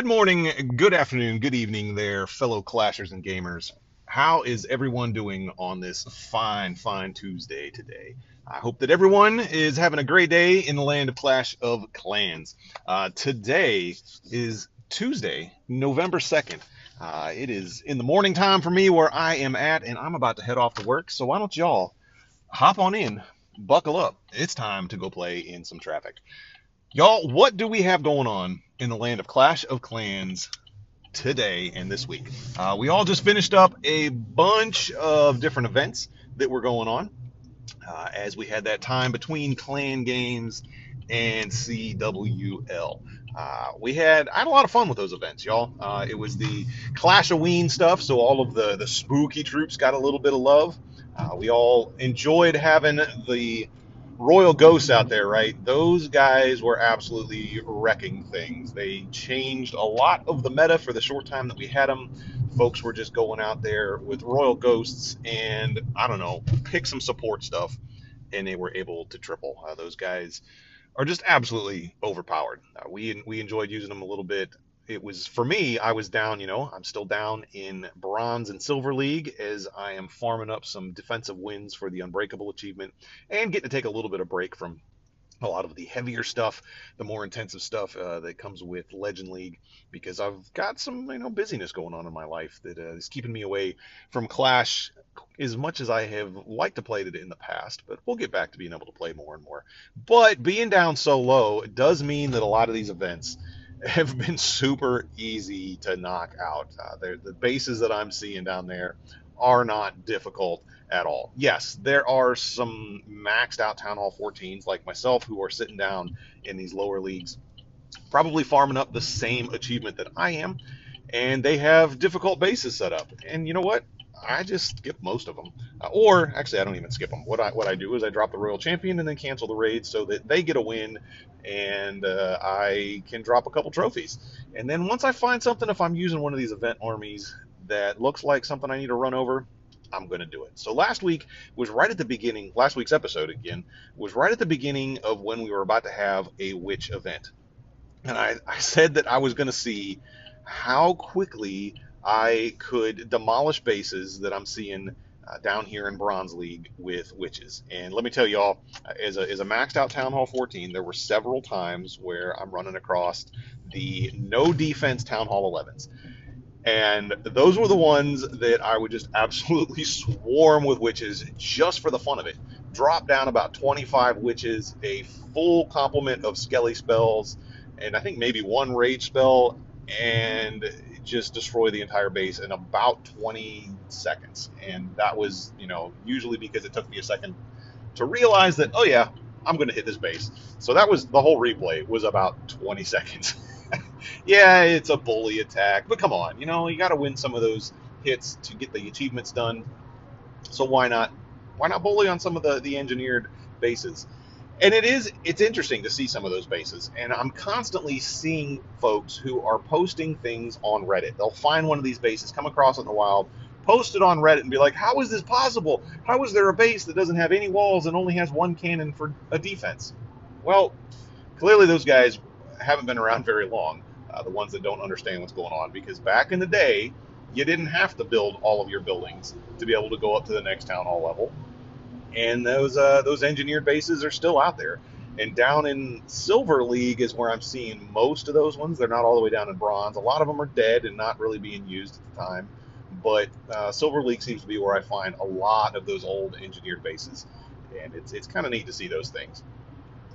Good morning, good afternoon, good evening there, fellow clashers and gamers. How is everyone doing on this fine, fine Tuesday today? I hope that everyone is having a great day in the land of Clash of Clans. Uh, today is Tuesday, November 2nd. Uh, it is in the morning time for me where I am at, and I'm about to head off to work. So why don't y'all hop on in, buckle up. It's time to go play in some traffic. Y'all, what do we have going on in the land of Clash of Clans today and this week? Uh, we all just finished up a bunch of different events that were going on uh, as we had that time between clan games and CWL. Uh, we had I had a lot of fun with those events, y'all. Uh, it was the Clashoween stuff, so all of the the spooky troops got a little bit of love. Uh, we all enjoyed having the Royal Ghosts out there, right? Those guys were absolutely wrecking things. They changed a lot of the meta for the short time that we had them. Folks were just going out there with Royal Ghosts and, I don't know, pick some support stuff, and they were able to triple. Uh, those guys are just absolutely overpowered. Uh, we, we enjoyed using them a little bit it was for me i was down you know i'm still down in bronze and silver league as i am farming up some defensive wins for the unbreakable achievement and getting to take a little bit of break from a lot of the heavier stuff, the more intensive stuff uh, that comes with Legend League, because I've got some you know busyness going on in my life that uh, is keeping me away from Clash as much as I have liked to play it in the past. But we'll get back to being able to play more and more. But being down so low does mean that a lot of these events have been super easy to knock out. Uh, the bases that I'm seeing down there are not difficult at all. Yes, there are some maxed out Town Hall 14s like myself who are sitting down in these lower leagues, probably farming up the same achievement that I am, and they have difficult bases set up. And you know what? I just skip most of them. Uh, or actually, I don't even skip them. What I what I do is I drop the Royal Champion and then cancel the raid so that they get a win, and uh, I can drop a couple trophies. And then once I find something, if I'm using one of these event armies that looks like something I need to run over, I'm going to do it. So last week was right at the beginning. Last week's episode again was right at the beginning of when we were about to have a witch event, and I, I said that I was going to see how quickly I could demolish bases that I'm seeing uh, down here in Bronze League with witches. And let me tell y'all, as a, as a maxed out Town Hall 14, there were several times where I'm running across the no defense Town Hall 11s. And those were the ones that I would just absolutely swarm with witches just for the fun of it. Drop down about 25 witches, a full complement of skelly spells, and I think maybe one rage spell, and just destroy the entire base in about 20 seconds. And that was, you know, usually because it took me a second to realize that, oh yeah, I'm going to hit this base. So that was the whole replay was about 20 seconds. yeah, it's a bully attack, but come on, you know, you got to win some of those hits to get the achievements done. So why not why not bully on some of the the engineered bases? And it is it's interesting to see some of those bases. And i'm constantly seeing folks who are posting things on reddit. They'll find one of these bases come across it in the wild post it on reddit and be like how is this possible? How is there a base that doesn't have any walls and only has one cannon for a defense? Well clearly those guys haven't been around very long uh, the ones that don't understand what's going on because back in the day you didn't have to build all of your buildings to be able to go up to the next town hall level and those uh, those engineered bases are still out there. And down in Silver League is where I'm seeing most of those ones. They're not all the way down in Bronze. A lot of them are dead and not really being used at the time. But uh, Silver League seems to be where I find a lot of those old engineered bases, and it's it's kind of neat to see those things.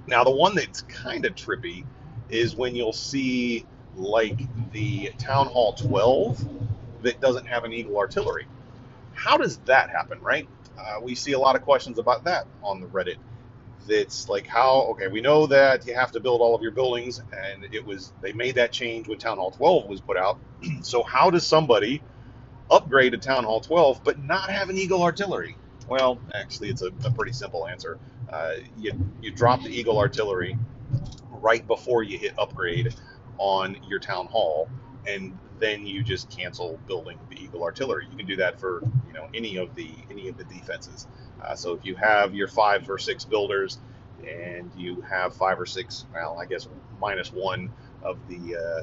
Now the one that's kind of trippy is when you'll see like the Town Hall 12 that doesn't have an Eagle artillery. How does that happen, right? uh, we see a lot of questions about that on the Reddit. It's like how okay, we know that you have to build all of your buildings, and it was they made that change when Town Hall 12 was put out. so how does somebody upgrade to Town Hall 12 but not have an Eagle artillery? Well, actually, it's a, a pretty simple answer. Uh, you you drop the Eagle artillery right before you hit upgrade on your town hall, and then you just cancel building the Eagle artillery. You can do that for know any of the any of the defenses. Uh, so if you have your five or six builders, and you have five or six, well, I guess minus one of the uh,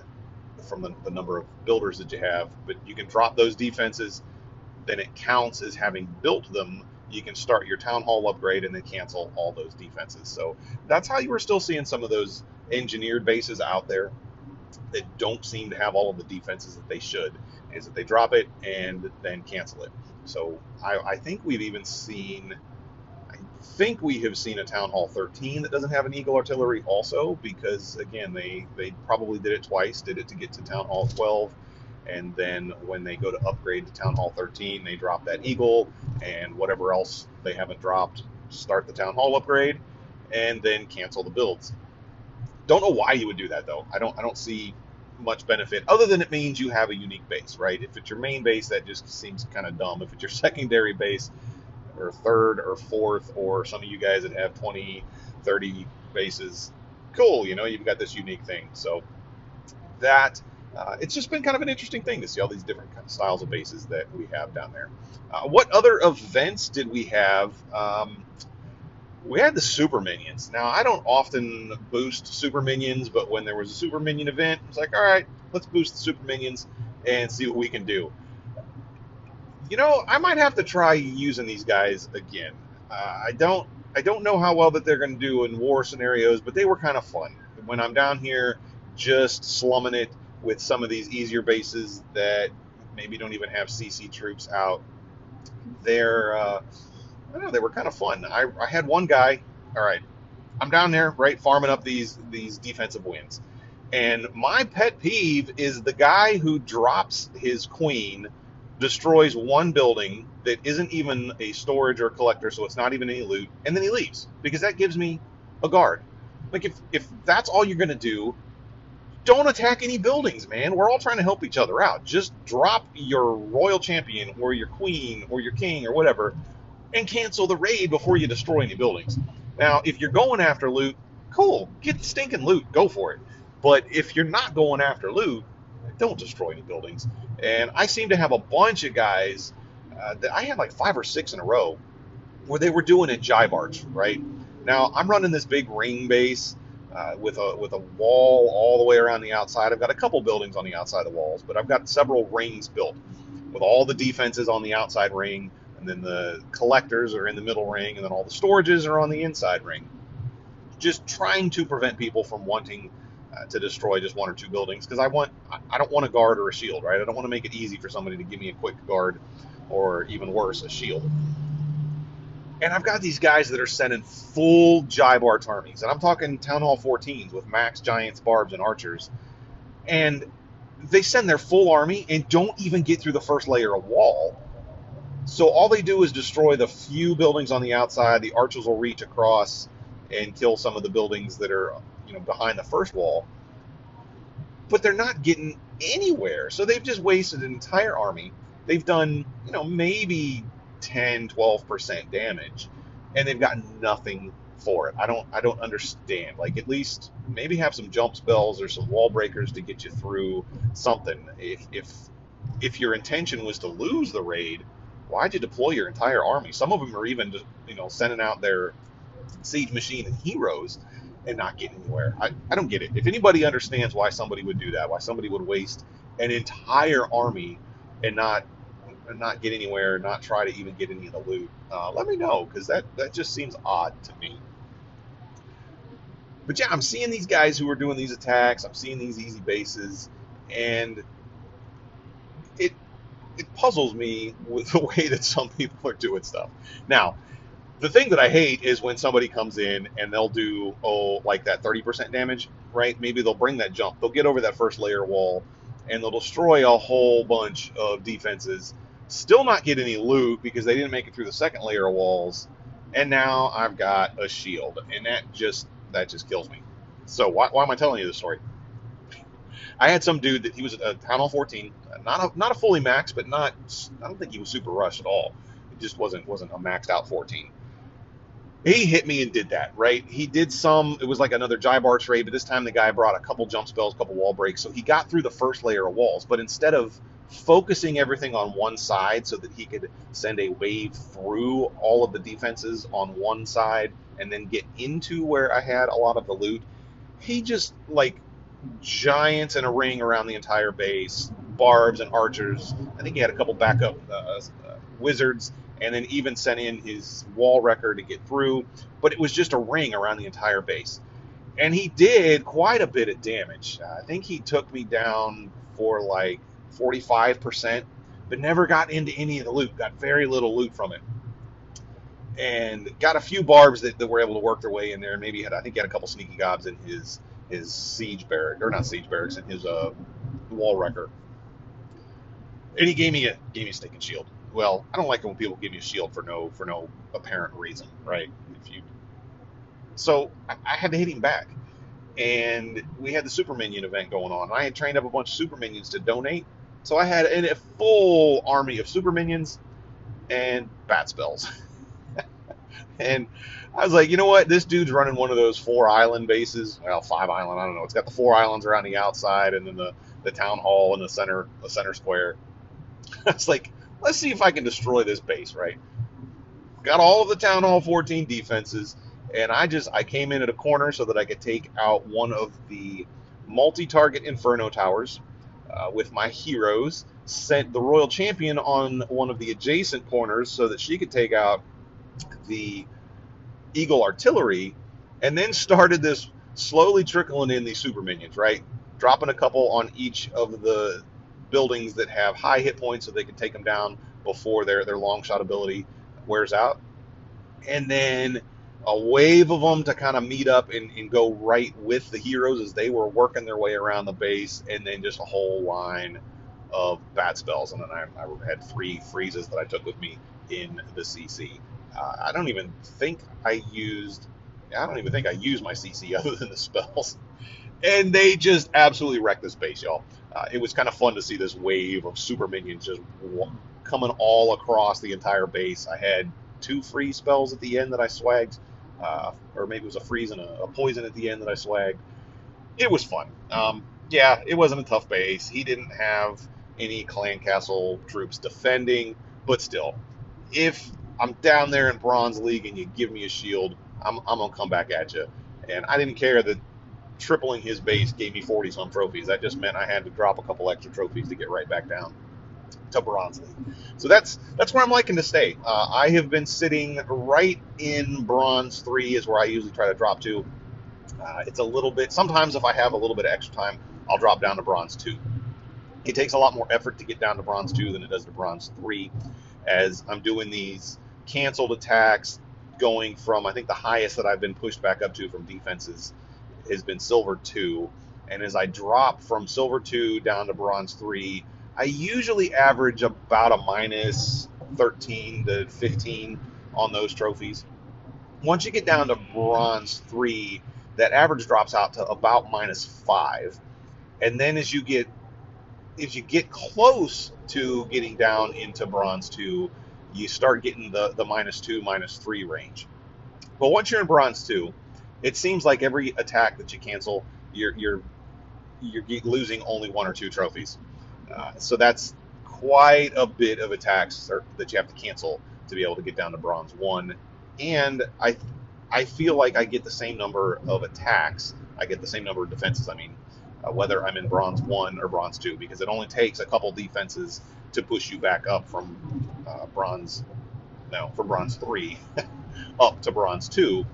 from the, the number of builders that you have. But you can drop those defenses, then it counts as having built them. You can start your town hall upgrade and then cancel all those defenses. So that's how you were still seeing some of those engineered bases out there that don't seem to have all of the defenses that they should. Is that they drop it and then cancel it. So I, I think we've even seen I think we have seen a Town Hall 13 that doesn't have an Eagle Artillery also, because again, they they probably did it twice. Did it to get to Town Hall 12, and then when they go to upgrade to Town Hall 13, they drop that Eagle and whatever else they haven't dropped. Start the Town Hall upgrade, and then cancel the builds. Don't know why you would do that though. I don't I don't see much benefit other than it means you have a unique base, right? If it's your main base, that just seems kind of dumb. If it's your secondary base, or third or fourth, or some of you guys that have 20, 30 bases, cool, you know, you've got this unique thing. So that uh, it's just been kind of an interesting thing to see all these different styles of bases that we have down there. Uh, what other events did we have? Um, we had the super minions. Now I don't often boost super minions, but when there was a super minion event, it's like, all right, let's boost the super minions and see what we can do you know, I might have to try using these guys again. Uh, I don't, I don't know how well that they're going to do in war scenarios, but they were kind of fun. When I'm down here, just slumming it with some of these easier bases that maybe don't even have CC troops out. They're, uh, I don't know, they were kind of fun. I, I had one guy. All right, I'm down there, right, farming up these these defensive wins. And my pet peeve is the guy who drops his queen destroys one building that isn't even a storage or collector, so it's not even any loot, and then he leaves because that gives me a guard. Like if if that's all you're gonna do, don't attack any buildings, man. We're all trying to help each other out. Just drop your royal champion or your queen or your king or whatever, and cancel the raid before you destroy any buildings. Now, if you're going after loot, cool, get the stinking loot, go for it. But if you're not going after loot, don't destroy any buildings. And I seem to have a bunch of guys uh, that I had like five or six in a row where they were doing a GiBarch, right? Now I'm running this big ring base uh, with a with a wall all the way around the outside. I've got a couple buildings on the outside of the walls, but I've got several rings built with all the defenses on the outside ring, and then the collectors are in the middle ring, and then all the storages are on the inside ring. Just trying to prevent people from wanting uh, to destroy just one or two buildings because I want I don't want a guard or a shield, right? I don't want to make it easy for somebody to give me a quick guard or even worse, a shield. And I've got these guys that are sending full GiBarch armies, and I'm talking Town Hall 14s with max giants, barbs, and archers, and they send their full army and don't even get through the first layer of wall. So all they do is destroy the few buildings on the outside. The archers will reach across and kill some of the buildings that are you know behind the first wall, but they're not getting anywhere. So they've just wasted an entire army. They've done you know maybe 10, 12 percent damage, and they've got nothing for it. I don't I don't understand. Like at least maybe have some jump spells or some wall breakers to get you through something. If if if your intention was to lose the raid, why'd you deploy your entire army? Some of them are even you know sending out their siege machine and heroes and not getting anywhere. I, I don't get it. If anybody understands why somebody would do that, why somebody would waste an entire army and not and not get anywhere, not try to even get any of the loot, uh, let me know because that that just seems odd to me. But yeah, I'm seeing these guys who are doing these attacks. I'm seeing these easy bases, and it puzzles me with the way that some people are doing stuff. Now, the thing that I hate is when somebody comes in and they'll do oh like that 30% damage, right? Maybe they'll bring that jump, they'll get over that first layer wall, and they'll destroy a whole bunch of defenses. Still not get any loot because they didn't make it through the second layer of walls, and now I've got a shield, and that just that just kills me. So why, why am I telling you this story? I had some dude that he was a Town Hall 14, not a not a fully maxed, but not I don't think he was super rushed at all. It just wasn't wasn't a maxed out 14 he hit me and did that, right? He did some, it was like another Jibar trade, but this time the guy brought a couple jump spells, a couple wall breaks. So he got through the first layer of walls, but instead of focusing everything on one side so that he could send a wave through all of the defenses on one side and then get into where I had a lot of the loot, he just like giants in a ring around the entire base, barbs and archers. I think he had a couple backup uh, uh, wizards, and then even sent in his wall wrecker to get through. But it was just a ring around the entire base. And he did quite a bit of damage. I think he took me down for like 45%, but never got into any of the loot. Got very little loot from it. And got a few barbs that, that were able to work their way in there. Maybe had I think he had a couple sneaky gobs in his his siege barrack or not siege barracks in his uh, wall wrecker. And he gave me a gave me a stinking shield. Well, I don't like it when people give you a shield for no for no apparent reason, right? If you so I, I had to hit him back and we had the super minion event going on. I had trained up a bunch of super minions to donate, so I had a full army of super minions and bat spells. and I was like, you know what? This dude's running one of those four island bases. Well, five island. I don't know. It's got the four islands around the outside, and then the, the town hall in the center, the center square. I was like, let's see if I can destroy this base. Right. Got all of the town hall 14 defenses and I just I came in at a corner so that I could take out one of the multi-target Inferno towers uh, with my heroes. Sent the Royal Champion on one of the adjacent corners so that she could take out the Eagle Artillery, and then started this slowly trickling in these super minions. Right, dropping a couple on each of the buildings that have high hit points so they can take them down before their their long shot ability wears out, and then a wave of them to kind of meet up and, and go right with the heroes as they were working their way around the base, and then just a whole line of bat spells. And then I, I had three freezes that I took with me in the CC. Uh, I don't even think I used. I don't even think I used my CC other than the spells, and they just absolutely wrecked this base, y'all. Uh, it was kind of fun to see this wave of super minions just coming all across the entire base. I had two free spells at the end that I swagged uh, or maybe it was a freeze and a, a, poison at the end that I swagged. It was fun. Um, yeah, it wasn't a tough base. He didn't have any clan castle troops defending, but still, if I'm down there in Bronze League and you give me a shield, I'm, I'm gonna come back at you. And I didn't care that tripling his base gave me 40 some trophies. That just meant I had to drop a couple extra trophies to get right back down to Bronze League. So that's that's where I'm liking to stay. Uh, I have been sitting right in Bronze Three is where I usually try to drop to. Uh, it's a little bit. Sometimes if I have a little bit of extra time, I'll drop down to Bronze Two. It takes a lot more effort to get down to Bronze Two than it does to Bronze Three, as I'm doing these canceled attacks, going from I think the highest that I've been pushed back up to from defenses has been Silver Two, and as I drop from Silver Two down to Bronze Three I usually average about a minus 13 to 15 on those trophies. Once you get down to bronze three, that average drops out to about minus five. And then as you get as you get close to getting down into bronze two, you start getting the, the minus two, minus three range. But once you're in bronze two, it seems like every attack that you cancel, you're you're you're losing only one or two trophies. Uh, so that's quite a bit of attacks that you have to cancel to be able to get down to bronze one. And I, I feel like I get the same number of attacks. I get the same number of defenses. I mean, uh, whether I'm in bronze one or bronze two, because it only takes a couple defenses to push you back up from uh, bronze, no, from bronze three up to bronze two.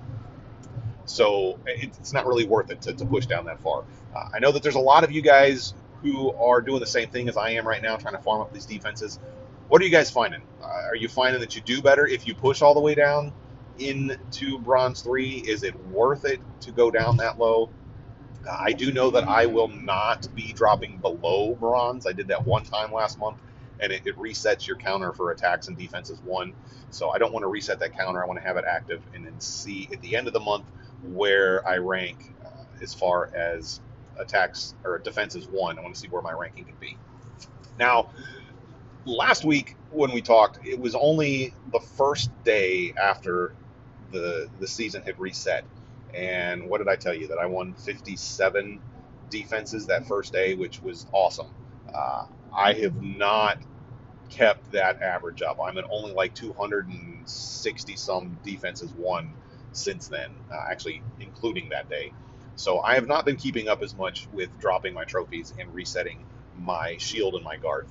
So it's not really worth it to, to push down that far. Uh, I know that there's a lot of you guys who are doing the same thing as I am right now, trying to farm up these defenses. What are you guys finding? Uh, are you finding that you do better if you push all the way down into bronze three? Is it worth it to go down that low? Uh, I do know that I will not be dropping below bronze. I did that one time last month, and it, it resets your counter for attacks and defenses one. So I don't want to reset that counter. I want to have it active and then see at the end of the month where I rank uh, as far as attacks or defenses one. I want to see where my ranking can be. Now, last week when we talked, it was only the first day after the the season had reset. And what did I tell you? That I won 57 defenses that first day, which was awesome. Uh, I have not kept that average up. I'm at only like 260 some defenses won since then, uh, actually including that day. So I have not been keeping up as much with dropping my trophies and resetting my shield and my guard.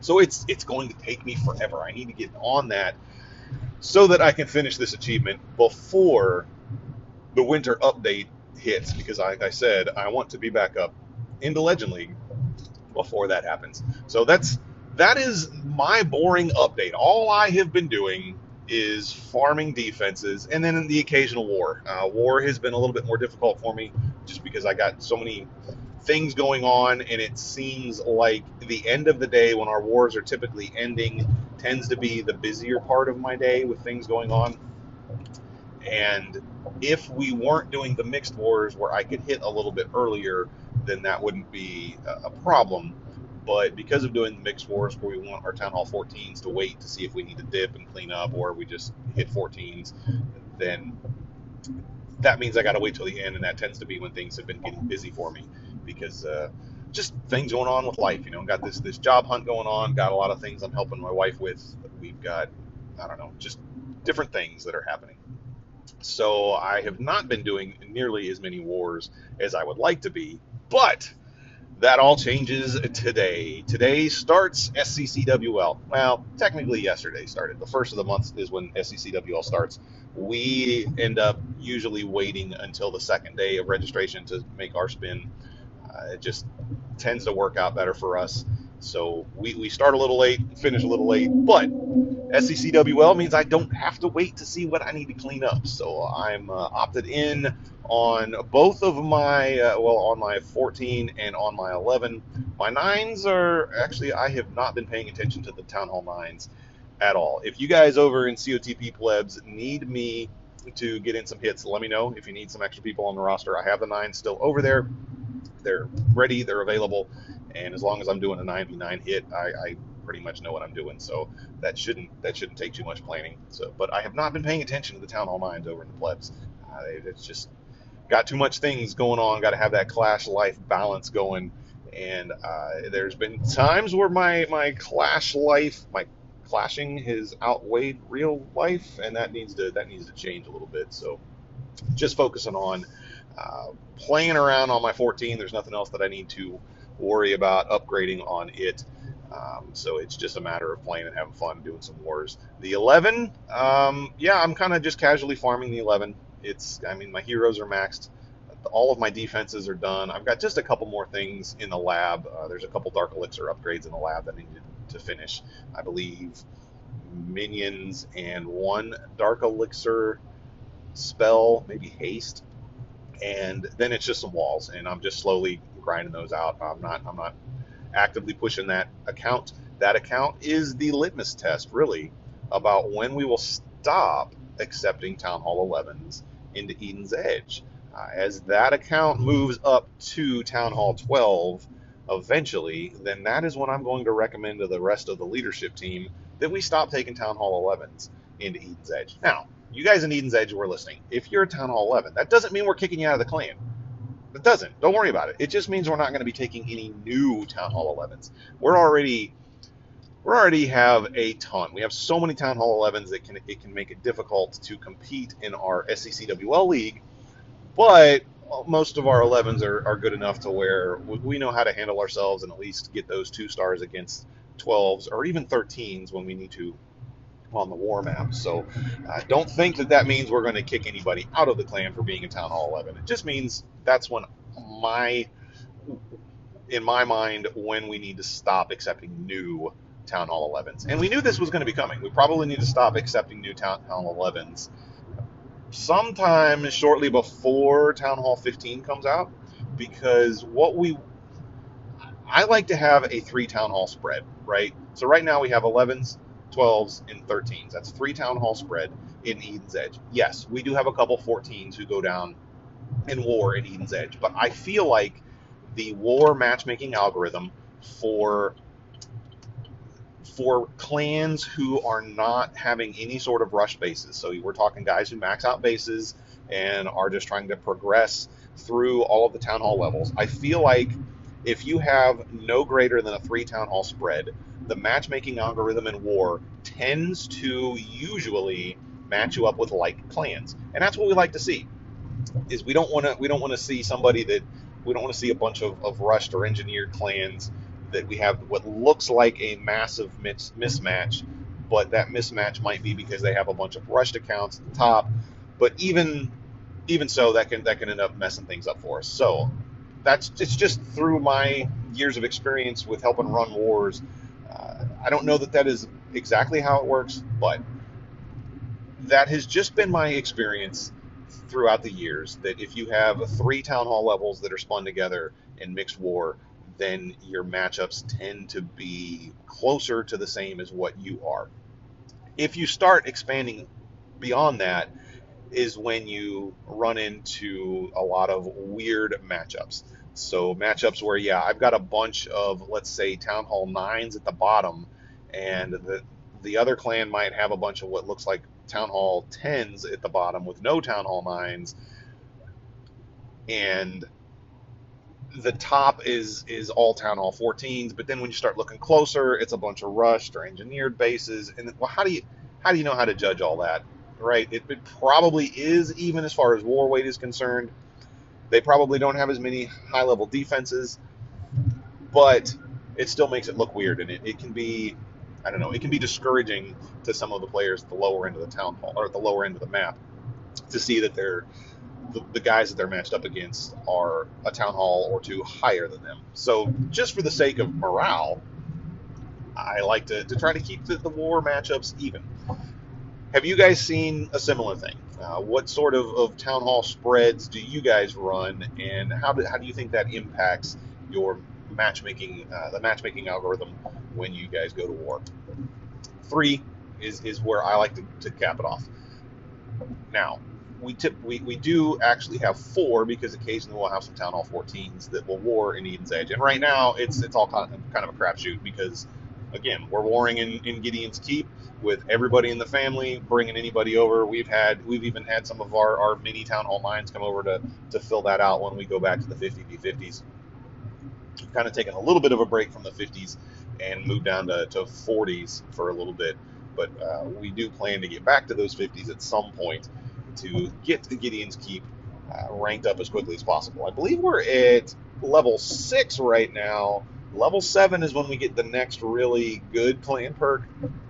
So it's it's going to take me forever. I need to get on that so that I can finish this achievement before the winter update hits because like I said, I want to be back up into Legend League before that happens. So that's that is my boring update. All I have been doing is farming defenses and then the occasional war. Uh, war has been a little bit more difficult for me just because I got so many things going on and it seems like the end of the day when our wars are typically ending tends to be the busier part of my day with things going on. And if we weren't doing the mixed wars where I could hit a little bit earlier, then that wouldn't be a problem. But because of doing the mixed wars where we want our Town Hall 14s to wait to see if we need to dip and clean up or we just hit 14s, then that means I got to wait till the end, and that tends to be when things have been getting busy for me because uh, just things going on with life. You know, got this this job hunt going on, got a lot of things I'm helping my wife with. We've got I don't know, just different things that are happening. So I have not been doing nearly as many wars as I would like to be, but that all changes today. Today starts SCCWL. Well, technically yesterday started. The first of the month is when SCCWL starts. We end up usually waiting until the second day of registration to make our spin. Uh, it just tends to work out better for us. So we, we start a little late, finish a little late, but SCCWL means I don't have to wait to see what I need to clean up. So I'm uh, opted in on both of my, uh, well, on my 14 and on my 11. My 9s are actually, I have not been paying attention to the Town Hall 9s at all. If you guys over in COTP Plebs need me to get in some hits, let me know. If you need some extra people on the roster, I have the 9s still over there. They're ready, they're available and as long as I'm doing a 9v9 hit, I, I pretty much know what I'm doing. So that shouldn't that shouldn't take too much planning. So, but I have not been paying attention to the town hall nines over in the plebs. Uh, it's just got too much things going on. Got to have that clash life balance going. And uh, there's been times where my my clash life, my clashing has outweighed real life, and that needs to that needs to change a little bit. So, just focusing on uh, playing around on my 14. There's nothing else that I need to worry about upgrading on it. Um, so it's just a matter of playing and having fun, doing some wars. The 11, um, yeah, I'm kind of just casually farming the 11. It's, I mean, my heroes are maxed. All of my defenses are done. I've got just a couple more things in the lab. Uh, there's a couple Dark Elixir upgrades in the lab that I need to finish. I believe minions and one Dark Elixir spell, maybe haste, and then it's just some walls. And I'm just slowly grinding those out. I'm not I'm not actively pushing that account. That account is the litmus test, really, about when we will stop accepting Town Hall 11s into Eden's Edge. Uh, as that account moves up to Town Hall 12 eventually, then that is when I'm going to recommend to the rest of the leadership team that we stop taking Town Hall 11s into Eden's Edge. Now, you guys in Eden's Edge who are listening, if you're a Town Hall 11, that doesn't mean we're kicking you out of the clan. It doesn't. Don't worry about it. It just means we're not going to be taking any new Town Hall 11s. We're already we already have a ton. We have so many Town Hall 11s that can it can make it difficult to compete in our SCCWL league. But most of our 11s are, are good enough to where we know how to handle ourselves and at least get those two stars against 12s or even 13s when we need to on the war map. So uh, don't think that that means we're going to kick anybody out of the clan for being a Town Hall 11. It just means that's when my, in my mind, when we need to stop accepting new Town Hall 11s. And we knew this was going to be coming. We probably need to stop accepting new Town Hall 11s sometime shortly before Town Hall 15 comes out because what we I like to have a three town hall spread, right? So right now we have 11s, 12s, and 13s. That's three town hall spread in Eden's Edge. Yes, we do have a couple 14s who go down in war in Eden's Edge, but I feel like the war matchmaking algorithm for for clans who are not having any sort of rush bases. So we're talking guys who max out bases and are just trying to progress through all of the town hall levels. I feel like if you have no greater than a three town hall spread, the matchmaking algorithm in war tends to usually match you up with like clans. And that's what we like to see. is we don't want to we don't want to see somebody that we don't want to see a bunch of, of rushed or engineered clans that we have what looks like a massive mis- mismatch, but that mismatch might be because they have a bunch of rushed accounts at the top. But even even so, that can that can end up messing things up for us. So that's it's just through my years of experience with helping run wars. Uh, I don't know that that is exactly how it works, but that has just been my experience throughout the years. That if you have three town hall levels that are spun together in mixed war, then your matchups tend to be closer to the same as what you are. If you start expanding beyond that, is when you run into a lot of weird matchups. So matchups where yeah, I've got a bunch of let's say Town Hall nines at the bottom, and the the other clan might have a bunch of what looks like Town Hall tens at the bottom with no Town Hall nines, and the top is is all Town Hall 14s. But then when you start looking closer, it's a bunch of rushed or engineered bases. And well, how do you how do you know how to judge all that? Right? It, it probably is even as far as war weight is concerned they probably don't have as many high level defenses, but it still makes it look weird, and it, it can be, I don't know, it can be discouraging to some of the players at the lower end of the town hall or at the lower end of the map to see that they're the, the, guys that they're matched up against are a town hall or two higher than them. So just for the sake of morale, I like to, to try to keep the, the war matchups even. Have you guys seen a similar thing? Uh, what sort of, of town hall spreads do you guys run, and how do, how do you think that impacts your matchmaking, uh, the matchmaking algorithm when you guys go to war? Three is, is where I like to, to cap it off. Now, we tip we, we do actually have four because occasionally we'll have some town hall 14s that will war in Eden's Edge, and right now it's it's all kind of, kind of a crapshoot because again we're warring in, in Gideon's Keep with everybody in the family, bringing anybody over. We've had, we've even had some of our, our mini town hall mines come over to, to fill that out when we go back to the 50 v50s. We've kind of taken a little bit of a break from the 50s and moved down to, to 40s for a little bit, but uh, we do plan to get back to those 50s at some point to get the Gideon's Keep uh, ranked up as quickly as possible. I believe we're at level six right now Level 7 is when we get the next really good clan perk,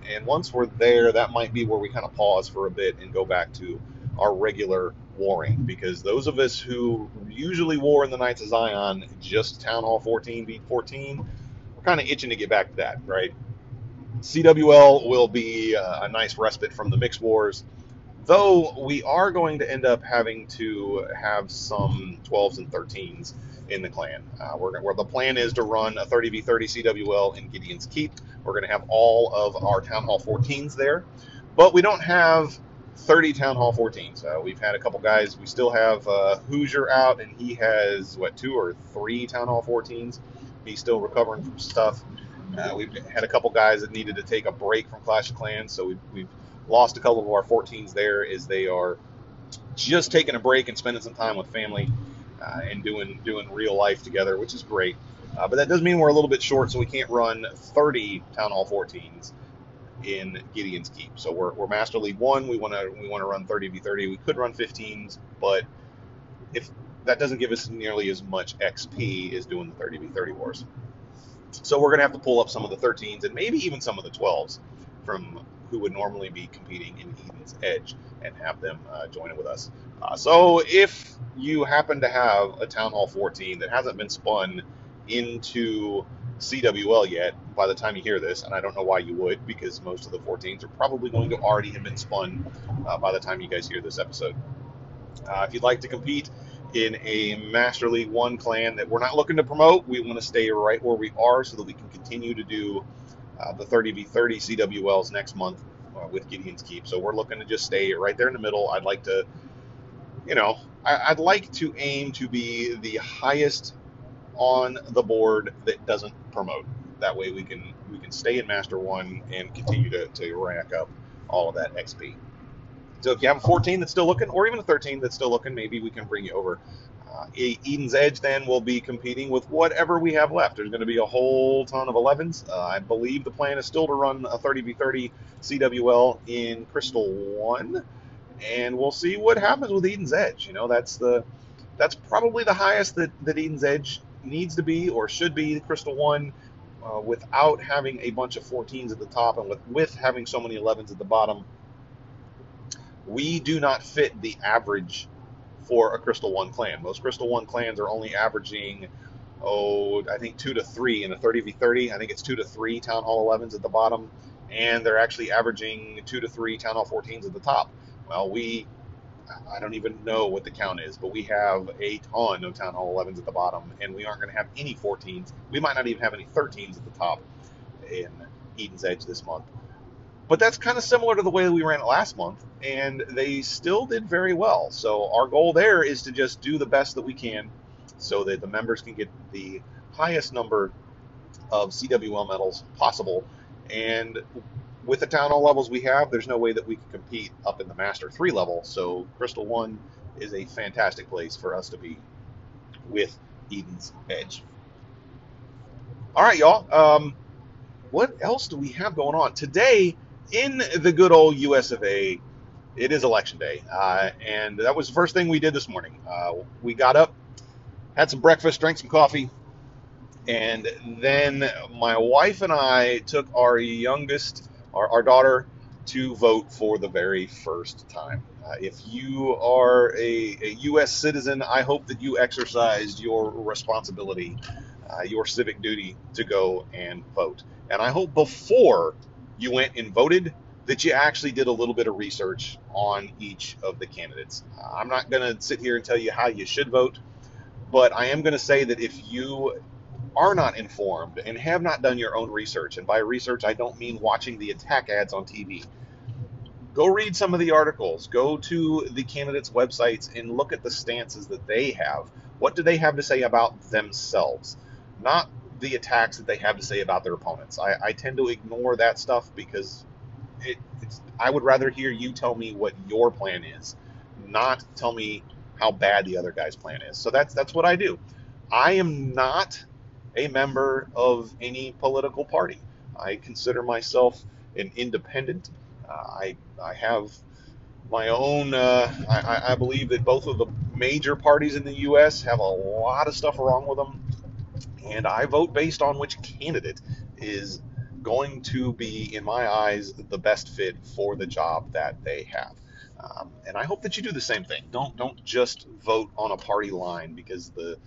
and once we're there, that might be where we kind of pause for a bit and go back to our regular warring, because those of us who usually war in the Knights of Zion, just Town Hall 14 beat 14, we're kind of itching to get back to that, right? CWL will be uh, a nice respite from the mixed wars, though we are going to end up having to have some 12s and 13s in the clan. Uh, we're, where the plan is to run a 30v30 CWL in Gideon's Keep. We're going to have all of our Town Hall 14s there, but we don't have 30 Town Hall 14s. Uh, we've had a couple guys. We still have uh, Hoosier out, and he has what two or three Town Hall 14s. He's still recovering from stuff. Uh, we've had a couple guys that needed to take a break from Clash of Clans, so we've, we've lost a couple of our 14s there as they are just taking a break and spending some time with family uh, and doing doing real life together, which is great. Uh, but that does mean we're a little bit short, so we can't run 30 Town Hall 14s in Gideon's Keep. So we're, we're Master League one. We want to we want to run 30 v 30. We could run 15s, but if that doesn't give us nearly as much XP as doing the 30 v 30 wars. So we're gonna have to pull up some of the 13s and maybe even some of the 12s from who would normally be competing in Eden's Edge and have them uh, join it with us. Uh, so if you happen to have a Town Hall 14 that hasn't been spun into CWL yet by the time you hear this, and I don't know why you would, because most of the 14s are probably going to already have been spun uh, by the time you guys hear this episode. Uh, if you'd like to compete in a Master League 1 clan that we're not looking to promote, we want to stay right where we are so that we can continue to do uh, the 30v30 CWLs next month uh, with Gideon's Keep. So we're looking to just stay right there in the middle. I'd like to you know, I, would like to aim to be the highest on the board that doesn't promote. That way we can we can stay in Master One and continue to, to rack up all of that XP. So if you have a 14 that's still looking, or even a 13 that's still looking, maybe we can bring you over. Uh, Eden's Edge then will be competing with whatever we have left. There's going to be a whole ton of 11s. Uh, I believe the plan is still to run a 30v30 CWL in Crystal 1 and we'll see what happens with Eden's Edge. You know, that's the that's probably the highest that, that Eden's Edge needs to be or should be. Crystal One, uh, without having a bunch of 14s at the top and with with having so many 11s at the bottom, we do not fit the average for a Crystal One clan. Most Crystal One clans are only averaging oh, I think two to three in a 30v30. I think it's two to three Town Hall 11s at the bottom, and they're actually averaging two to three Town Hall 14s at the top. Well, we, I don't even know what the count is, but we have a ton of Town Hall 11s at the bottom, and we aren't going to have any 14s. We might not even have any 13s at the top in Eden's Edge this month. But that's kind of similar to the way we ran it last month, and they still did very well. So our goal there is to just do the best that we can so that the members can get the highest number of CWL medals possible. And with the town hall levels we have, there's no way that we can compete up in the Master 3 level. So Crystal 1 is a fantastic place for us to be with Eden's Edge. All right, y'all. Um, what else do we have going on? Today, in the good old US of A, it is election day. Uh, and that was the first thing we did this morning. Uh, we got up, had some breakfast, drank some coffee, and then my wife and I took our youngest, our, our daughter, to vote for the very first time. Uh, if you are a, a, U.S. citizen, I hope that you exercised your responsibility, uh, your civic duty to go and vote. And I hope before you went and voted that you actually did a little bit of research on each of the candidates. I'm not going to sit here and tell you how you should vote. But I am going to say that if you are not informed and have not done your own research, and by research I don't mean watching the attack ads on TV, go read some of the articles, go to the candidates' websites and look at the stances that they have. What do they have to say about themselves? Not the attacks that they have to say about their opponents. I, I tend to ignore that stuff because it, I would rather hear you tell me what your plan is, not tell me how bad the other guy's plan is. So that's that's what I do. I am not a member of any political party. I consider myself an independent. Uh, I I have my own. Uh, I, I believe that both of the major parties in the U.S. have a lot of stuff wrong with them, and I vote based on which candidate is going to be, in my eyes, the best fit for the job that they have. Um, and I hope that you do the same thing. Don't don't just vote on a party line because the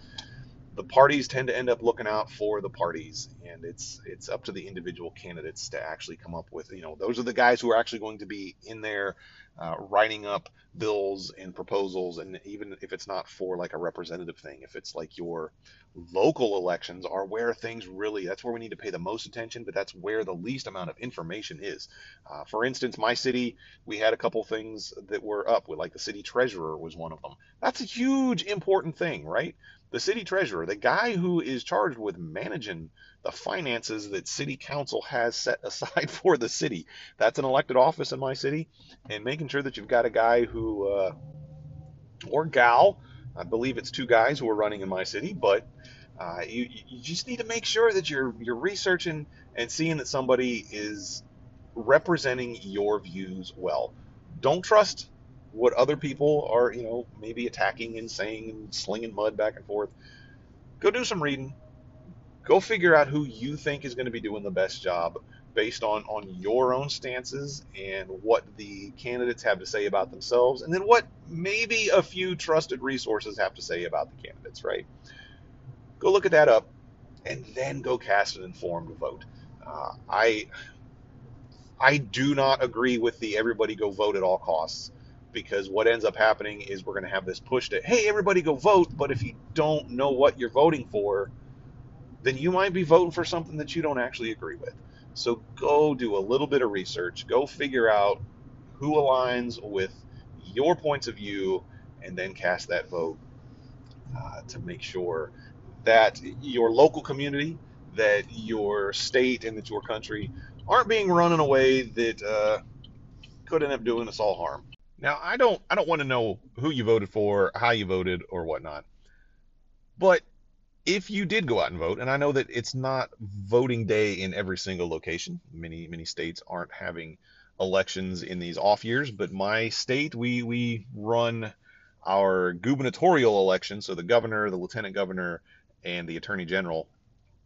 the parties tend to end up looking out for the parties, and it's it's up to the individual candidates to actually come up with you know those are the guys who are actually going to be in there uh, writing up bills and proposals, and even if it's not for like a representative thing, if it's like your local elections are where things really that's where we need to pay the most attention, but that's where the least amount of information is. Uh, for instance, my city, we had a couple things that were up. With like the city treasurer was one of them. That's a huge important thing, right? The city treasurer, the guy who is charged with managing the finances that city council has set aside for the city. That's an elected office in my city, and making sure that you've got a guy who, uh, or gal, I believe it's two guys who are running in my city, but uh, you, you just need to make sure that you're you're researching and seeing that somebody is representing your views well. Don't trust what other people are, you know, maybe attacking and saying and slinging mud back and forth. Go do some reading. Go figure out who you think is going to be doing the best job based on on your own stances and what the candidates have to say about themselves and then what maybe a few trusted resources have to say about the candidates right? Go look at that up and then go cast an informed vote. Uh, i i do not agree with the everybody go vote at all costs because what ends up happening is we're going to have this push to hey everybody go vote but if you don't know what you're voting for then you might be voting for something that you don't actually agree with. So go do a little bit of research, go figure out who aligns with your points of view, and then cast that vote uh, to make sure that your local community, that your state, and that your country aren't being run in a way that uh, could end up doing us all harm. Now, I don't, I don't want to know who you voted for, how you voted, or whatnot, but if you did go out and vote, and I know that it's not voting day in every single location, many many states aren't having elections in these off years, but my state, we, we run our gubernatorial election, so the governor, the lieutenant governor, and the attorney general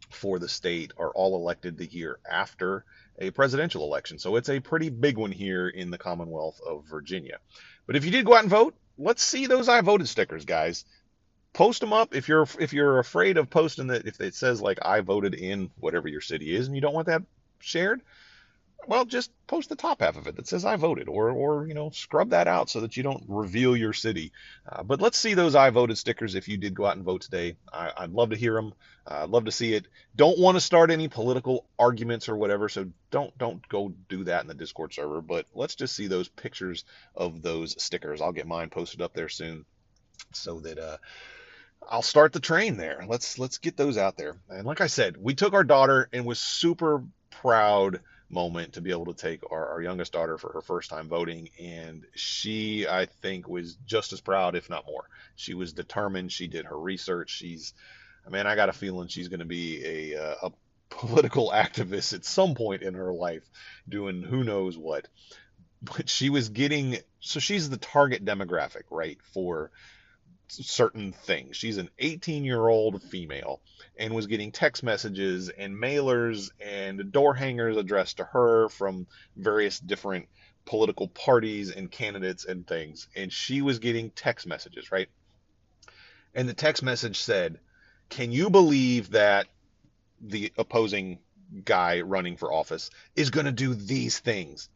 for the state are all elected the year after a presidential election. So it's a pretty big one here in the Commonwealth of Virginia. But if you did go out and vote, let's see those I voted stickers, guys. Post them up if you're if you're afraid of posting that if it says like I voted in whatever your city is and you don't want that shared well, just post the top half of it that says I voted, or or you know scrub that out so that you don't reveal your city. Uh, but let's see those I voted stickers if you did go out and vote today. I, would love to hear them. Uh, I'd love to see it. Don't want to start any political arguments or whatever, so don't don't go do that in the Discord server. But let's just see those pictures of those stickers. I'll get mine posted up there soon, so that. Uh, I'll start the train there. Let's let's get those out there. And like I said, we took our daughter and was super proud moment to be able to take our, our youngest daughter for her first time voting. And she, I think, was just as proud, if not more. She was determined. She did her research. She's, I mean, I got a feeling she's going to be a, uh, a political activist at some point in her life, doing who knows what. But she was getting, so she's the target demographic, right, for certain things. She's an 18 year old female and was getting text messages and mailers and door hangers addressed to her from various different political parties and candidates and things. And she was getting text messages, right? And the text message said, Can you believe that the opposing guy running for office is going to do these things?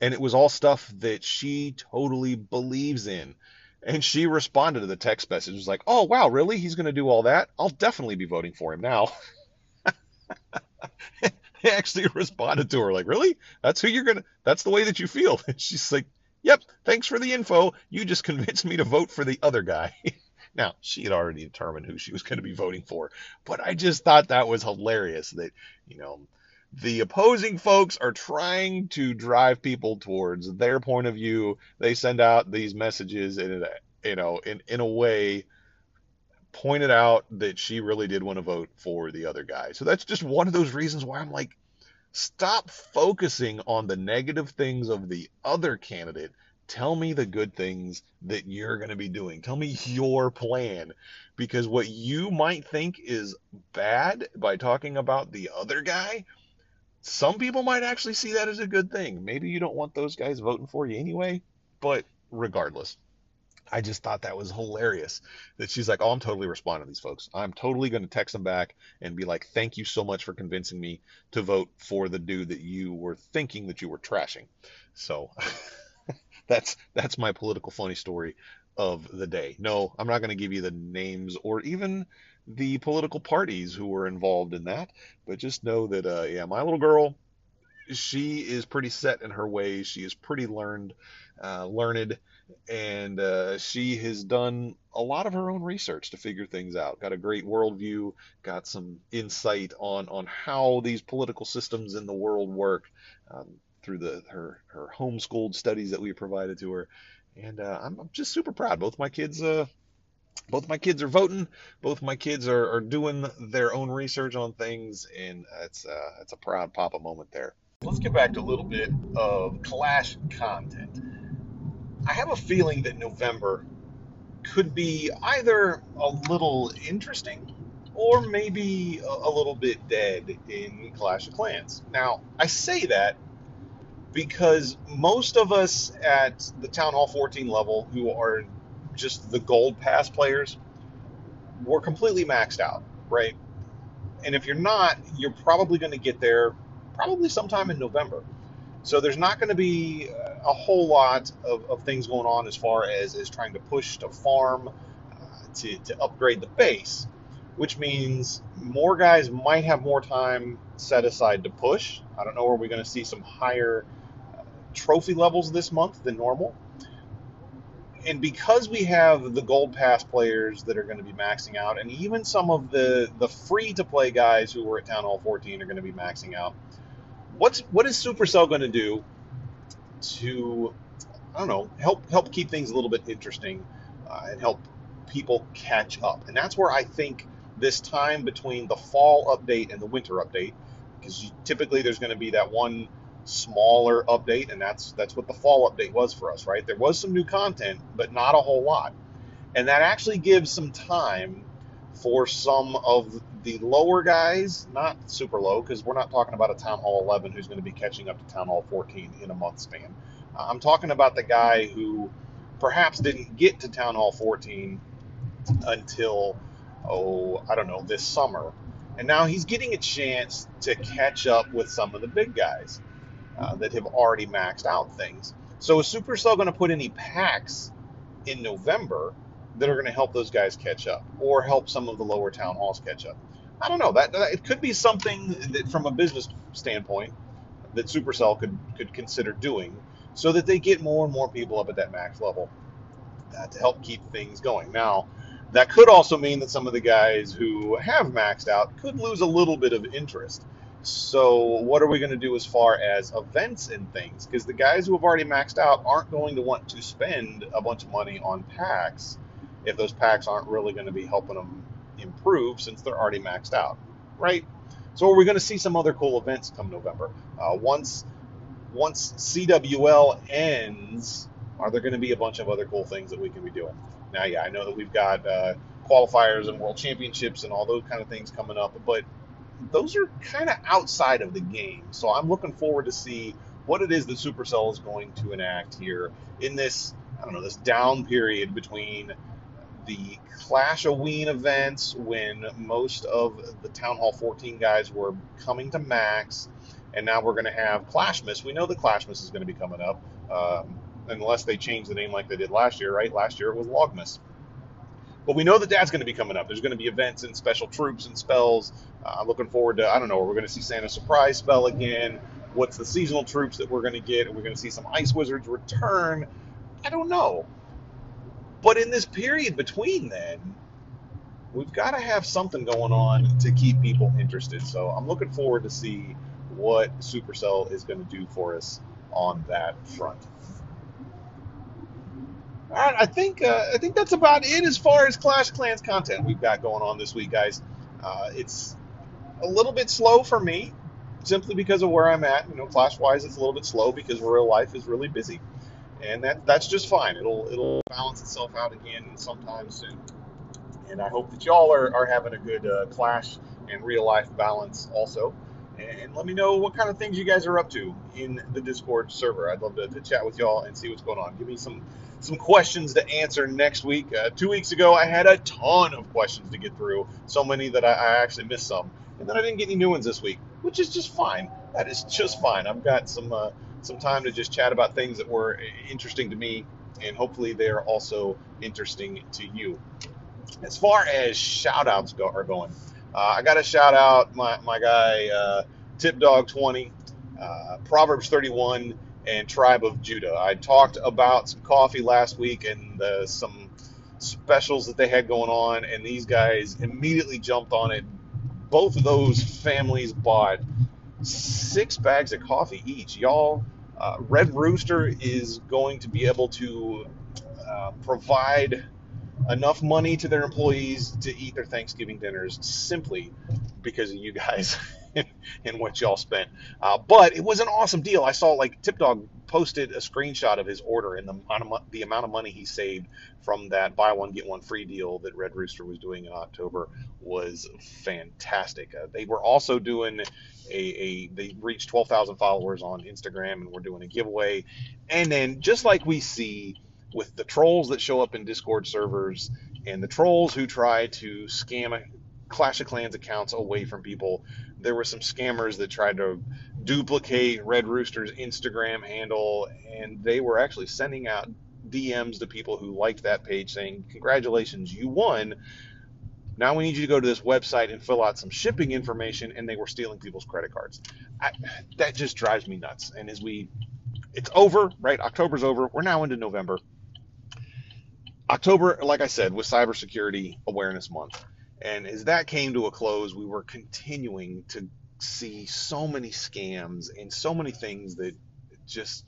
And it was all stuff that she totally believes in. And she responded to the text message, was like, "Oh wow, really? He's going to do all that? I'll definitely be voting for him now." he actually responded to her like, "Really? That's who you're gonna? That's the way that you feel?" And she's like, "Yep. Thanks for the info. You just convinced me to vote for the other guy." now she had already determined who she was going to be voting for, but I just thought that was hilarious that you know the opposing folks are trying to drive people towards their point of view. They send out these messages in a, you know, in, in a way pointed out that she really did want to vote for the other guy. So that's just one of those reasons why I'm like, stop focusing on the negative things of the other candidate. Tell me the good things that you're going to be doing. Tell me your plan. Because what you might think is bad by talking about the other guy some people might actually see that as a good thing. Maybe you don't want those guys voting for you anyway, but regardless, I just thought that was hilarious that she's like, "Oh, I'm totally responding to these folks. I'm totally going to text them back and be like, "Thank you so much for convincing me to vote for the dude that you were thinking that you were trashing." So that's that's my political funny story of the day. No, I'm not going to give you the names or even the political parties who were involved in that. But just know that, uh, yeah, my little girl, she is pretty set in her ways. She is pretty learned, uh, learned, and uh, she has done a lot of her own research to figure things out. Got a great worldview, got some insight on on how these political systems in the world work um, through the her her homeschooled studies that we provided to her. And uh, I'm, I'm just super proud. Both my kids uh, both my kids are voting. Both my kids are, are doing their own research on things, and it's uh, it's a proud papa moment there. Let's get back to a little bit of Clash content. I have a feeling that November could be either a little interesting or maybe a, a little bit dead in Clash of Clans. Now, I say that because most of us at the Town Hall 14 level who are just the gold pass players, we're completely maxed out, right? And if you're not, you're probably going to get there probably sometime in November. So there's not going to be a whole lot of, of things going on as far as, as trying to push to farm uh, to, to upgrade the base, which means more guys might have more time set aside to push. I don't know, are we going to see some higher uh, trophy levels this month than normal? And because we have the gold pass players that are going to be maxing out, and even some of the the free to play guys who were at Town Hall 14 are going to be maxing out. What's what is Supercell going to do to I don't know help help keep things a little bit interesting uh, and help people catch up? And that's where I think this time between the fall update and the winter update, because typically there's going to be that one smaller update, and that's that's what the fall update was for us, right? There was some new content, but not a whole lot, and that actually gives some time for some of the lower guys, not super low, because we're not talking about a Town Hall 11 who's going to be catching up to Town Hall 14 in a month span. Uh, I'm talking about the guy who perhaps didn't get to Town Hall 14 until, oh, I don't know, this summer. And now he's getting a chance to catch up with some of the big guys uh, that have already maxed out things. So is Supercell going to put any packs in November that are going to help those guys catch up or help some of the lower town halls catch up? I don't know. That, that it could be something that, from a business standpoint, that Supercell could could consider doing, so that they get more and more people up at that max level uh, to help keep things going. Now, that could also mean that some of the guys who have maxed out could lose a little bit of interest. So, what are we going to do as far as events and things? Because the guys who have already maxed out aren't going to want to spend a bunch of money on packs if those packs aren't really going to be helping them improve since they're already maxed out, right? So, are we going to see some other cool events come November? Uh, once once CWL ends, are there going to be a bunch of other cool things that we can be doing? Now, yeah, I know that we've got uh, qualifiers and world championships and all those kind of things coming up, but those are kind of outside of the game. So I'm looking forward to see what it is that Supercell is going to enact here in this, I don't know, this down period between the Clashoween events when most of the Town Hall 14 guys were coming to max, and now we're going to have Clashmas. We know the Clashmas is going to be coming up, um, unless they change the name like they did last year, right? Last year it was Logmas. But we know that that's going to be coming up. There's going to be events and special troops and spells. Uh, I'm looking forward to, I don't know, we're going to see Santa Surprise spell again. What's the seasonal troops that we're going to get? Are we're going to see some Ice Wizards return? I don't know. But in this period between then, we've got to have something going on to keep people interested. So I'm looking forward to see what Supercell is going to do for us on that front. All right, I think uh, I think that's about it as far as Clash Clans content we've got going on this week, guys. Uh, it's a little bit slow for me, simply because of where I'm at. You know, Clash wise, it's a little bit slow because real life is really busy, and that that's just fine. It'll it'll balance itself out again sometime soon. And I hope that y'all are, are having a good uh, Clash and real life balance also and let me know what kind of things you guys are up to in the Discord server. I'd love to, to chat with y'all and see what's going on. Give me some some questions to answer next week. Uh, two weeks ago, I had a ton of questions to get through, so many that I, I actually missed some, and then I didn't get any new ones this week, which is just fine. That is just fine. I've got some uh, some time to just chat about things that were interesting to me, and hopefully they're also interesting to you. As far as shout outs go, are going. Uh, I got to shout out my, my guy, uh, Tip Dog 20, uh, Proverbs 31, and Tribe of Judah. I talked about some coffee last week and some specials that they had going on, and these guys immediately jumped on it. Both of those families bought six bags of coffee each. Y'all, uh, Red Rooster is going to be able to uh, provide enough money to their employees to eat their Thanksgiving dinners simply because of you guys and what y'all spent. Uh, but it was an awesome deal. I saw like Tip Dog posted a screenshot of his order and the amount of, the amount of money he saved from that buy one get one free deal that Red Rooster was doing in October was fantastic. Uh, they were also doing a, a they reached 12,000 followers on Instagram and we're doing a giveaway. And then just like we see with the trolls that show up in Discord servers and the trolls who try to scam Clash of Clans accounts away from people. There were some scammers that tried to duplicate Red Rooster's Instagram handle, and they were actually sending out DMs to people who liked that page saying, Congratulations, you won. Now we need you to go to this website and fill out some shipping information, and they were stealing people's credit cards. I, that just drives me nuts. And as we, it's over, right? October's over. We're now into November. October, like I said, was Cybersecurity Awareness Month. And as that came to a close, we were continuing to see so many scams and so many things that just,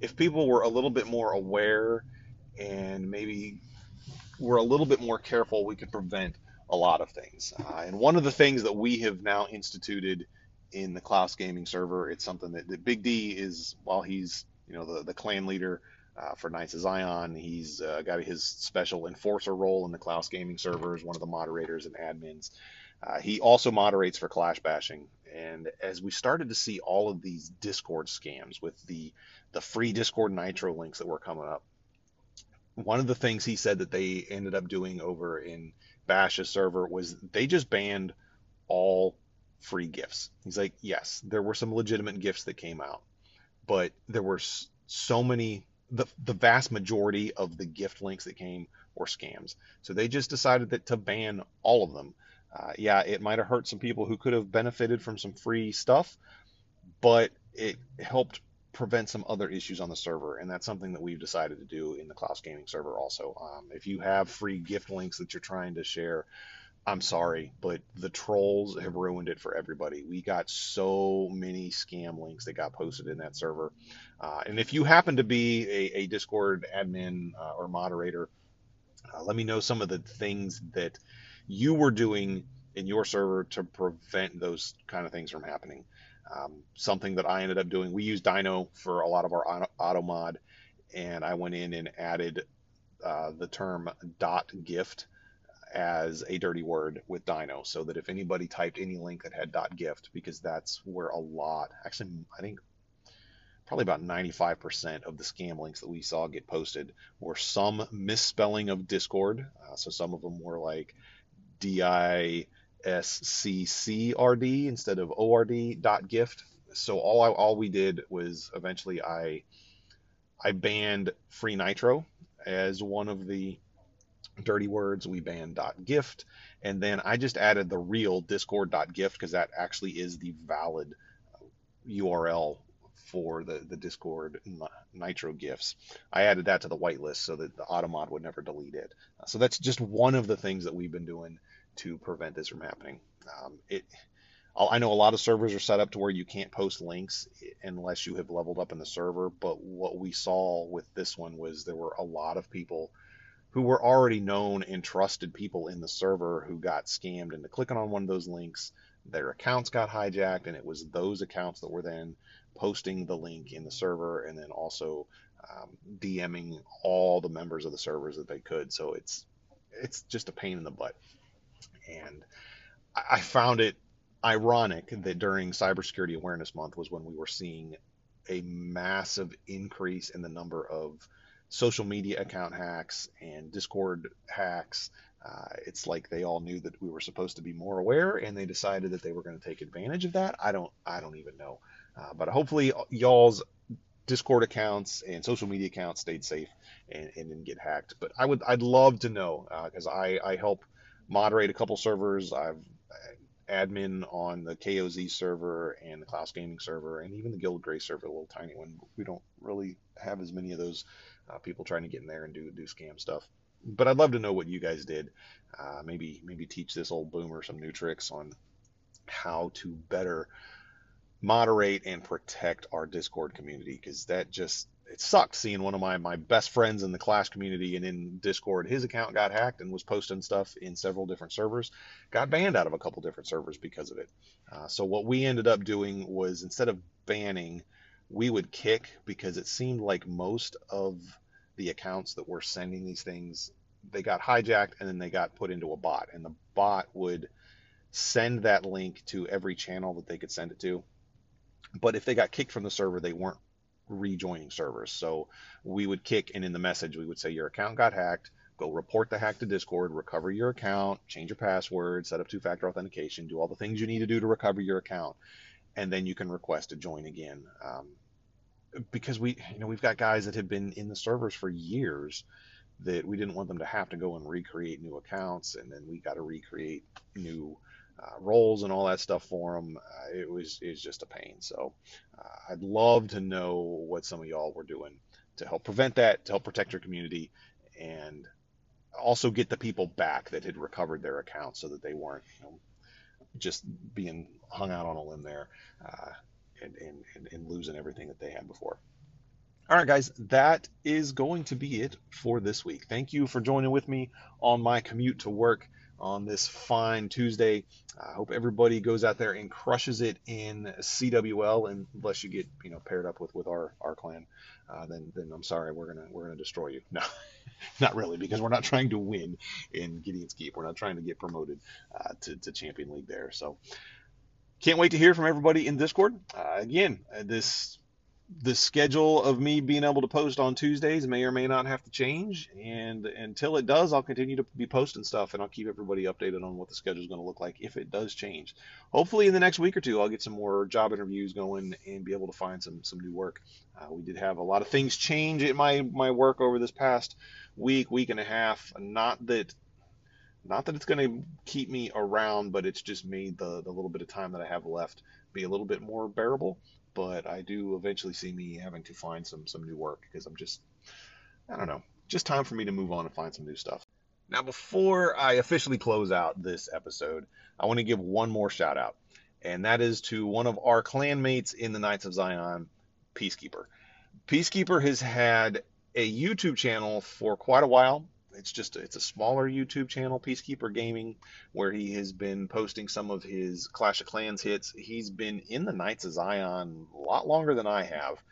if people were a little bit more aware and maybe were a little bit more careful, we could prevent a lot of things. Uh, and one of the things that we have now instituted in the Klaus Gaming server. It's something that, that Big D is, while he's you know the, the clan leader uh, for Knights of Zion, he's uh, got his special enforcer role in the Klaus Gaming servers, one of the moderators and admins. Uh, he also moderates for Clash Bashing. And as we started to see all of these Discord scams with the the free Discord Nitro links that were coming up, one of the things he said that they ended up doing over in Bash's server was they just banned all free gifts. He's like, yes, there were some legitimate gifts that came out, but there were so many. The, the vast majority of the gift links that came were scams. So they just decided that to ban all of them. Uh, yeah, it might have hurt some people who could have benefited from some free stuff, but it helped prevent some other issues on the server, and that's something that we've decided to do in the Klaus Gaming server also. Um, if you have free gift links that you're trying to share, I'm sorry, but the trolls have ruined it for everybody. We got so many scam links that got posted in that server. Uh, and if you happen to be a, a Discord admin uh, or moderator, uh, let me know some of the things that you were doing in your server to prevent those kind of things from happening. Um, something that I ended up doing, we use Dyno for a lot of our auto, auto mod, and I went in and added uh, the term dot gift as a dirty word with Dyno, so that if anybody typed any link that had gift, because that's where a lot, actually, I think probably about 95% of the scam links that we saw get posted were some misspelling of Discord. Uh, so some of them were like D I S C C R D instead of O R D dot gift. So all I, all we did was eventually I I banned free nitro as one of the dirty words. We banned gift, and then I just added the real Discord dot gift because that actually is the valid URL for the, the Discord Nitro gifts. I added that to the whitelist so that the Automod would never delete it. So that's just one of the things that we've been doing to prevent this from happening. Um, it, I know a lot of servers are set up to where you can't post links unless you have leveled up in the server, but what we saw with this one was there were a lot of people who were already known and trusted people in the server who got scammed into clicking on one of those links. Their accounts got hijacked, and it was those accounts that were then posting the link in the server and then also um, DMing all the members of the servers that they could. So it's it's just a pain in the butt. And I found it ironic that during Cybersecurity Awareness Month was when we were seeing a massive increase in the number of social media account hacks and Discord hacks. Uh, it's like they all knew that we were supposed to be more aware, and they decided that they were going to take advantage of that. I don't, I don't even know. Uh, but hopefully, y'all's Discord accounts and social media accounts stayed safe and, and didn't get hacked. But I would, I'd love to know because uh, I, I help moderate a couple servers. I've uh, admin on the KOZ server and the Klaus Gaming server, and even the Guild Gray server, a little tiny one. We don't really have as many of those uh, people trying to get in there and do do scam stuff. But I'd love to know what you guys did. Uh, maybe maybe teach this old boomer some new tricks on how to better moderate and protect our Discord community because that just it sucked seeing one of my my best friends in the Clash community and in Discord his account got hacked and was posting stuff in several different servers got banned out of a couple different servers because of it uh, so what we ended up doing was instead of banning we would kick because it seemed like most of the accounts that were sending these things they got hijacked and then they got put into a bot and the bot would send that link to every channel that they could send it to but if they got kicked from the server, they weren't rejoining servers. So we would kick, and in the message, we would say, Your account got hacked. Go report the hack to Discord, recover your account, change your password, set up two factor authentication, do all the things you need to do to recover your account. And then you can request to join again. Um, because we, you know, we've got guys that have been in the servers for years that we didn't want them to have to go and recreate new accounts, and then we got to recreate new uh, roles and all that stuff for them. Uh, it was it was just a pain. So uh, I'd love to know what some of y'all were doing to help prevent that, to help protect your community, and also get the people back that had recovered their accounts so that they weren't you know, just being hung out on a limb there uh, and, and, and losing everything that they had before. All right, guys, that is going to be it for this week. Thank you for joining with me on my commute to work on this fine Tuesday. I hope everybody goes out there and crushes it in CWL, and unless you get you know paired up with with our our clan, uh, then then I'm sorry, we're gonna we're gonna destroy you. No, not really, because we're not trying to win in Gideon's Keep. We're not trying to get promoted uh, to to Champion League there. So can't wait to hear from everybody in Discord. Uh, again, uh, this the schedule of me being able to post on Tuesdays may or may not have to change. And until it does, I'll continue to be posting stuff and I'll keep everybody updated on what the schedule is going to look like if it does change. Hopefully, in the next week or two, I'll get some more job interviews going and be able to find some some new work. Uh, we did have a lot of things change in my my work over this past week, week and a half. Not that not that it's going to keep me around, but it's just made the, the little bit of time that I have left be a little bit more bearable but I do eventually see me having to find some some new work because I'm just I don't know, just time for me to move on and find some new stuff. Now, before I officially close out this episode, I want to give one more shout out, and that is to one of our clanmates in the Knights of Zion, Peacekeeper. Peacekeeper has had a YouTube channel for quite a while. It's just it's a smaller YouTube channel, Peacekeeper Gaming, where he has been posting some of his Clash of Clans hits. He's been in the Knights of Zion a lot longer than I have,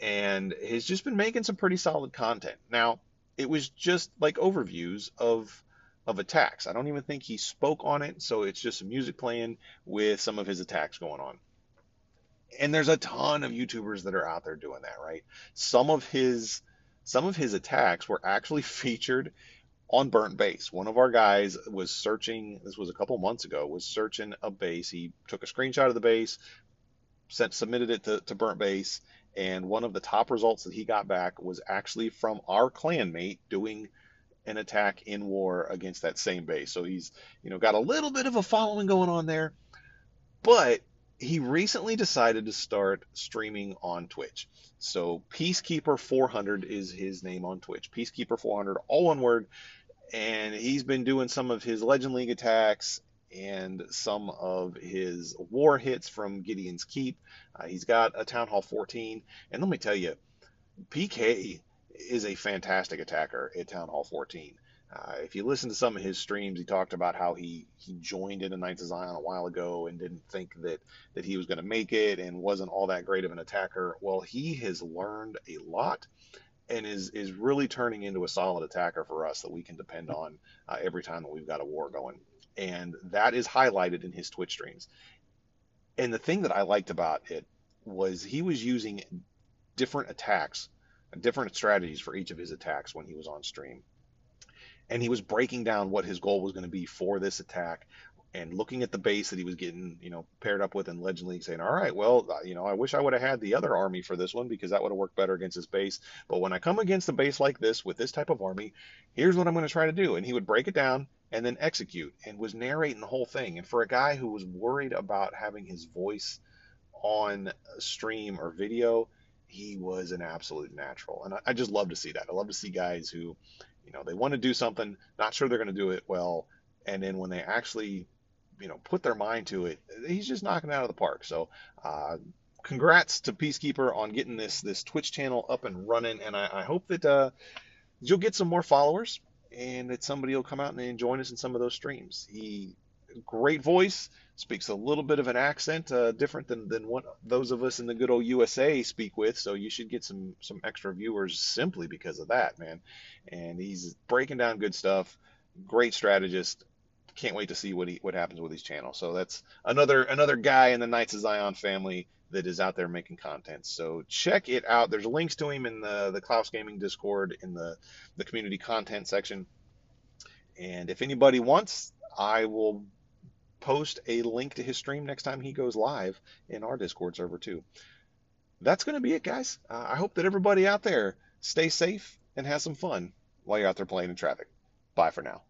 and has just been making some pretty solid content. Now, it was just like overviews of of attacks. I don't even think he spoke on it, so it's just some music playing with some of his attacks going on. And there's a ton of YouTubers that are out there doing that, right? Some of his some of his attacks were actually featured on burnt base. One of our guys was searching, this was a couple months ago, was searching a base. He took a screenshot of the base, sent, submitted it to, to burnt base, and one of the top results that he got back was actually from our clanmate doing an attack in war against that same base. So he's, you know, got a little bit of a following going on there, but he recently decided to start streaming on Twitch. So Peacekeeper 400 is his name on Twitch. Peacekeeper 400, all one word. And he's been doing some of his Legend League attacks and some of his war hits from Gideon's Keep. Uh, he's got a Town Hall 14. And let me tell you, PK is a fantastic attacker at Town Hall 14. Uh, if you listen to some of his streams, he talked about how he, he joined into Knights of Zion a while ago and didn't think that, that he was going to make it and wasn't all that great of an attacker. Well, he has learned a lot and is, is really turning into a solid attacker for us that we can depend on uh, every time that we've got a war going. And that is highlighted in his Twitch streams. And the thing that I liked about it was he was using different attacks, different strategies for each of his attacks when he was on stream and he was breaking down what his goal was going to be for this attack and looking at the base that he was getting, you know, paired up with in Legend League, saying, "All right, well, uh, you know, I wish I would have had the other army for this one because that would have worked better against his base. But when I come against a base like this with this type of army, here's what I'm going to try to do." And he would break it down and then execute, and was narrating the whole thing. And for a guy who was worried about having his voice on stream or video, he was an absolute natural. And I, I just love to see that. I love to see guys who, you know, they want to do something, not sure they're going to do it well, and then when they actually, you know, put their mind to it, he's just knocking it out of the park. So, uh, congrats to Peacekeeper on getting this this Twitch channel up and running, and I, I hope that uh, you'll get some more followers and that somebody will come out and join us in some of those streams. He great voice, speaks a little bit of an accent, uh, different than, than what those of us in the good old USA speak with. So you should get some some extra viewers simply because of that, man. And he's breaking down good stuff. Great strategist. Can't wait to see what he what happens with his channel. So that's another another guy in the Knights of Zion family that is out there making content. So check it out. There's links to him in the the Klaus Gaming Discord in the the community content section. And if anybody wants, I will post a link to his stream next time he goes live in our Discord server too. That's going to be it, guys. Uh, I hope that everybody out there stay safe and has some fun while you're out there playing in traffic. Bye for now.